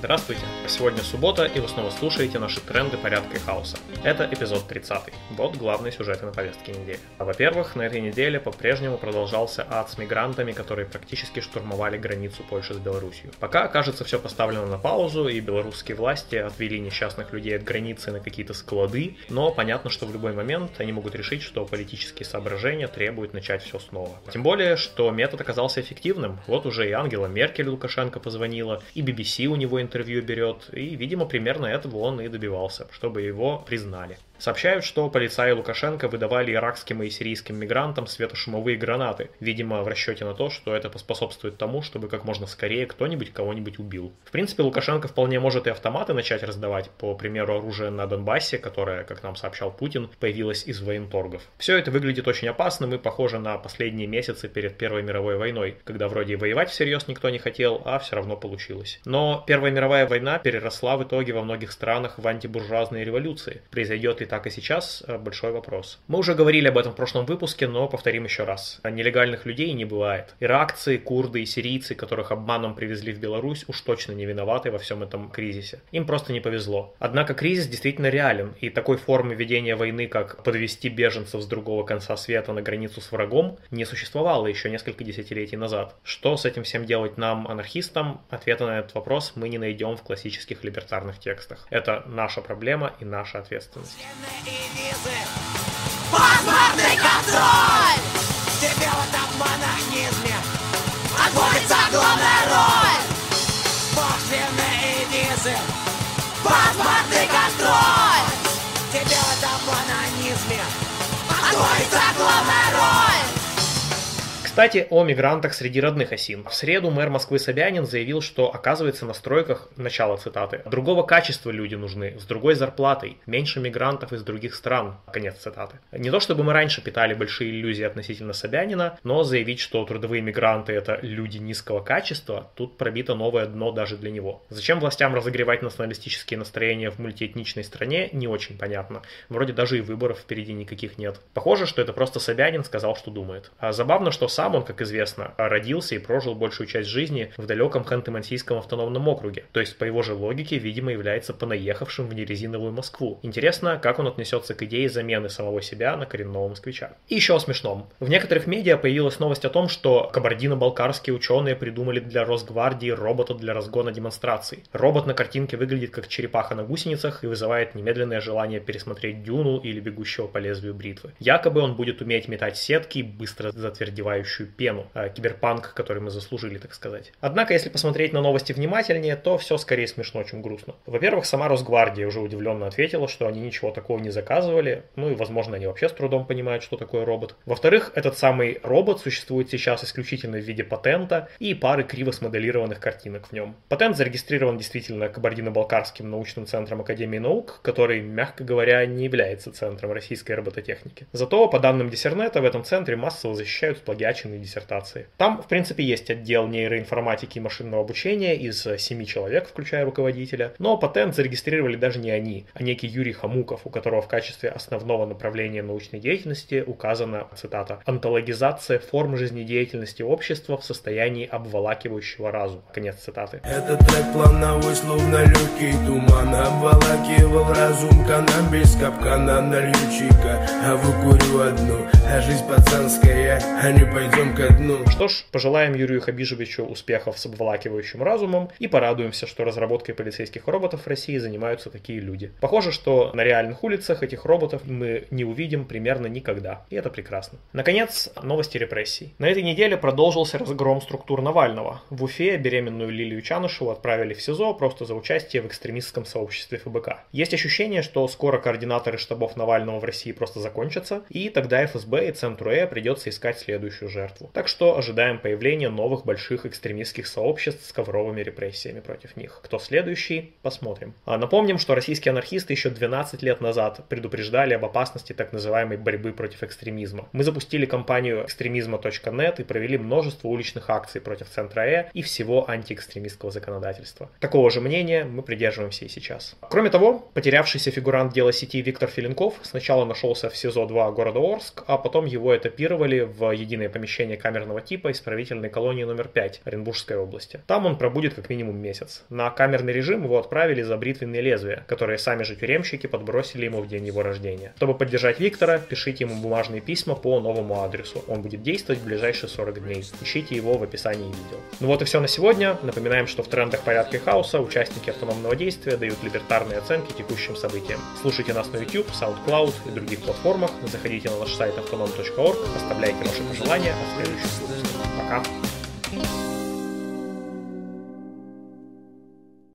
Здравствуйте! Сегодня суббота, и вы снова слушаете наши тренды порядка и хаоса. Это эпизод 30. Вот главные сюжеты на повестке недели. А, во-первых, на этой неделе по-прежнему продолжался ад с мигрантами, которые практически штурмовали границу Польши с Беларусью. Пока, кажется, все поставлено на паузу, и белорусские власти отвели несчастных людей от границы на какие-то склады, но понятно, что в любой момент они могут решить, что политические соображения требуют начать все снова. Тем более, что метод оказался эффективным. Вот уже и Ангела Меркель Лукашенко позвонила, и BBC у него интервью берет, и, видимо, примерно этого он и добивался, чтобы его признали. Сообщают, что полицаи Лукашенко выдавали иракским и сирийским мигрантам светошумовые гранаты, видимо, в расчете на то, что это поспособствует тому, чтобы как можно скорее кто-нибудь кого-нибудь убил. В принципе, Лукашенко вполне может и автоматы начать раздавать, по примеру оружия на Донбассе, которое, как нам сообщал Путин, появилось из военторгов. Все это выглядит очень опасным и похоже на последние месяцы перед Первой мировой войной, когда вроде воевать всерьез никто не хотел, а все равно получилось. Но Первая мировая война переросла в итоге во многих странах в антибуржуазные революции. Произойдет ли так и сейчас, э, большой вопрос. Мы уже говорили об этом в прошлом выпуске, но повторим еще раз. Нелегальных людей не бывает. Иракцы, курды и сирийцы, которых обманом привезли в Беларусь, уж точно не виноваты во всем этом кризисе. Им просто не повезло. Однако кризис действительно реален, и такой формы ведения войны, как подвести беженцев с другого конца света на границу с врагом, не существовало еще несколько десятилетий назад. Что с этим всем делать нам, анархистам? Ответа на этот вопрос мы не найдем в классических либертарных текстах. Это наша проблема и наша ответственность. Паспортный контроль! Тебе в этом монахизме отводится главная роль! Пошлины и визы Паспортный контроль! Тебе в этом монахизме отводится! Кстати, о мигрантах среди родных осин. В среду мэр Москвы Собянин заявил, что, оказывается, на стройках, начало цитаты, другого качества люди нужны, с другой зарплатой, меньше мигрантов из других стран, конец цитаты. Не то чтобы мы раньше питали большие иллюзии относительно Собянина, но заявить, что трудовые мигранты это люди низкого качества, тут пробито новое дно даже для него. Зачем властям разогревать националистические настроения в мультиэтничной стране, не очень понятно. Вроде даже и выборов впереди никаких нет. Похоже, что это просто Собянин сказал, что думает. А забавно, что сам он, как известно, родился и прожил большую часть жизни в далеком Ханты-Мансийском автономном округе, то есть по его же логике, видимо, является понаехавшим в нерезиновую Москву. Интересно, как он отнесется к идее замены самого себя на коренного москвича. И еще о смешном. В некоторых медиа появилась новость о том, что кабардино-балкарские ученые придумали для Росгвардии робота для разгона демонстраций. Робот на картинке выглядит как черепаха на гусеницах и вызывает немедленное желание пересмотреть Дюну или Бегущего по лезвию бритвы. Якобы он будет уметь метать сетки, быстро затвердевающие сияющую пену, э, киберпанк, который мы заслужили, так сказать. Однако, если посмотреть на новости внимательнее, то все скорее смешно, чем грустно. Во-первых, сама Росгвардия уже удивленно ответила, что они ничего такого не заказывали, ну и, возможно, они вообще с трудом понимают, что такое робот. Во-вторых, этот самый робот существует сейчас исключительно в виде патента и пары криво смоделированных картинок в нем. Патент зарегистрирован действительно Кабардино-Балкарским научным центром Академии наук, который, мягко говоря, не является центром российской робототехники. Зато, по данным Диссернета, в этом центре массово защищают плагиачи плагиатчины диссертации. Там, в принципе, есть отдел нейроинформатики и машинного обучения из семи человек, включая руководителя, но патент зарегистрировали даже не они, а некий Юрий Хамуков, у которого в качестве основного направления научной деятельности указана, цитата, «антологизация форм жизнедеятельности общества в состоянии обволакивающего разума». Конец цитаты. Этот трек плавновой, словно легкий туман Обволакивал разум каннабис, капкана на лючика А выкурю одну, а жизнь пацанская, а не пойдет пойдем ко дну. Что ж, пожелаем Юрию Хабижевичу успехов с обволакивающим разумом и порадуемся, что разработкой полицейских роботов в России занимаются такие люди. Похоже, что на реальных улицах этих роботов мы не увидим примерно никогда, и это прекрасно. Наконец, новости репрессий. На этой неделе продолжился разгром структур Навального. В Уфе беременную Лилию Чанышеву отправили в СИЗО просто за участие в экстремистском сообществе ФБК. Есть ощущение, что скоро координаторы штабов Навального в России просто закончатся, и тогда ФСБ и Центру Э придется искать следующую жертву жертву. Так что ожидаем появления новых больших экстремистских сообществ с ковровыми репрессиями против них. Кто следующий? Посмотрим. А напомним, что российские анархисты еще 12 лет назад предупреждали об опасности так называемой борьбы против экстремизма. Мы запустили кампанию экстремизма.нет и провели множество уличных акций против Центра Э и всего антиэкстремистского законодательства. Такого же мнения мы придерживаемся и сейчас. Кроме того, потерявшийся фигурант дела сети Виктор Филинков сначала нашелся в СИЗО-2 города Орск, а потом его этапировали в единое помещение помещение камерного типа исправительной колонии номер 5 Оренбургской области. Там он пробудет как минимум месяц. На камерный режим его отправили за бритвенные лезвия, которые сами же тюремщики подбросили ему в день его рождения. Чтобы поддержать Виктора, пишите ему бумажные письма по новому адресу. Он будет действовать в ближайшие 40 дней. Ищите его в описании видео. Ну вот и все на сегодня. Напоминаем, что в трендах порядка хаоса участники автономного действия дают либертарные оценки текущим событиям. Слушайте нас на YouTube, SoundCloud и других платформах. Заходите на наш сайт autonom.org, оставляйте ваши пожелания о следующем выпуске. Пока!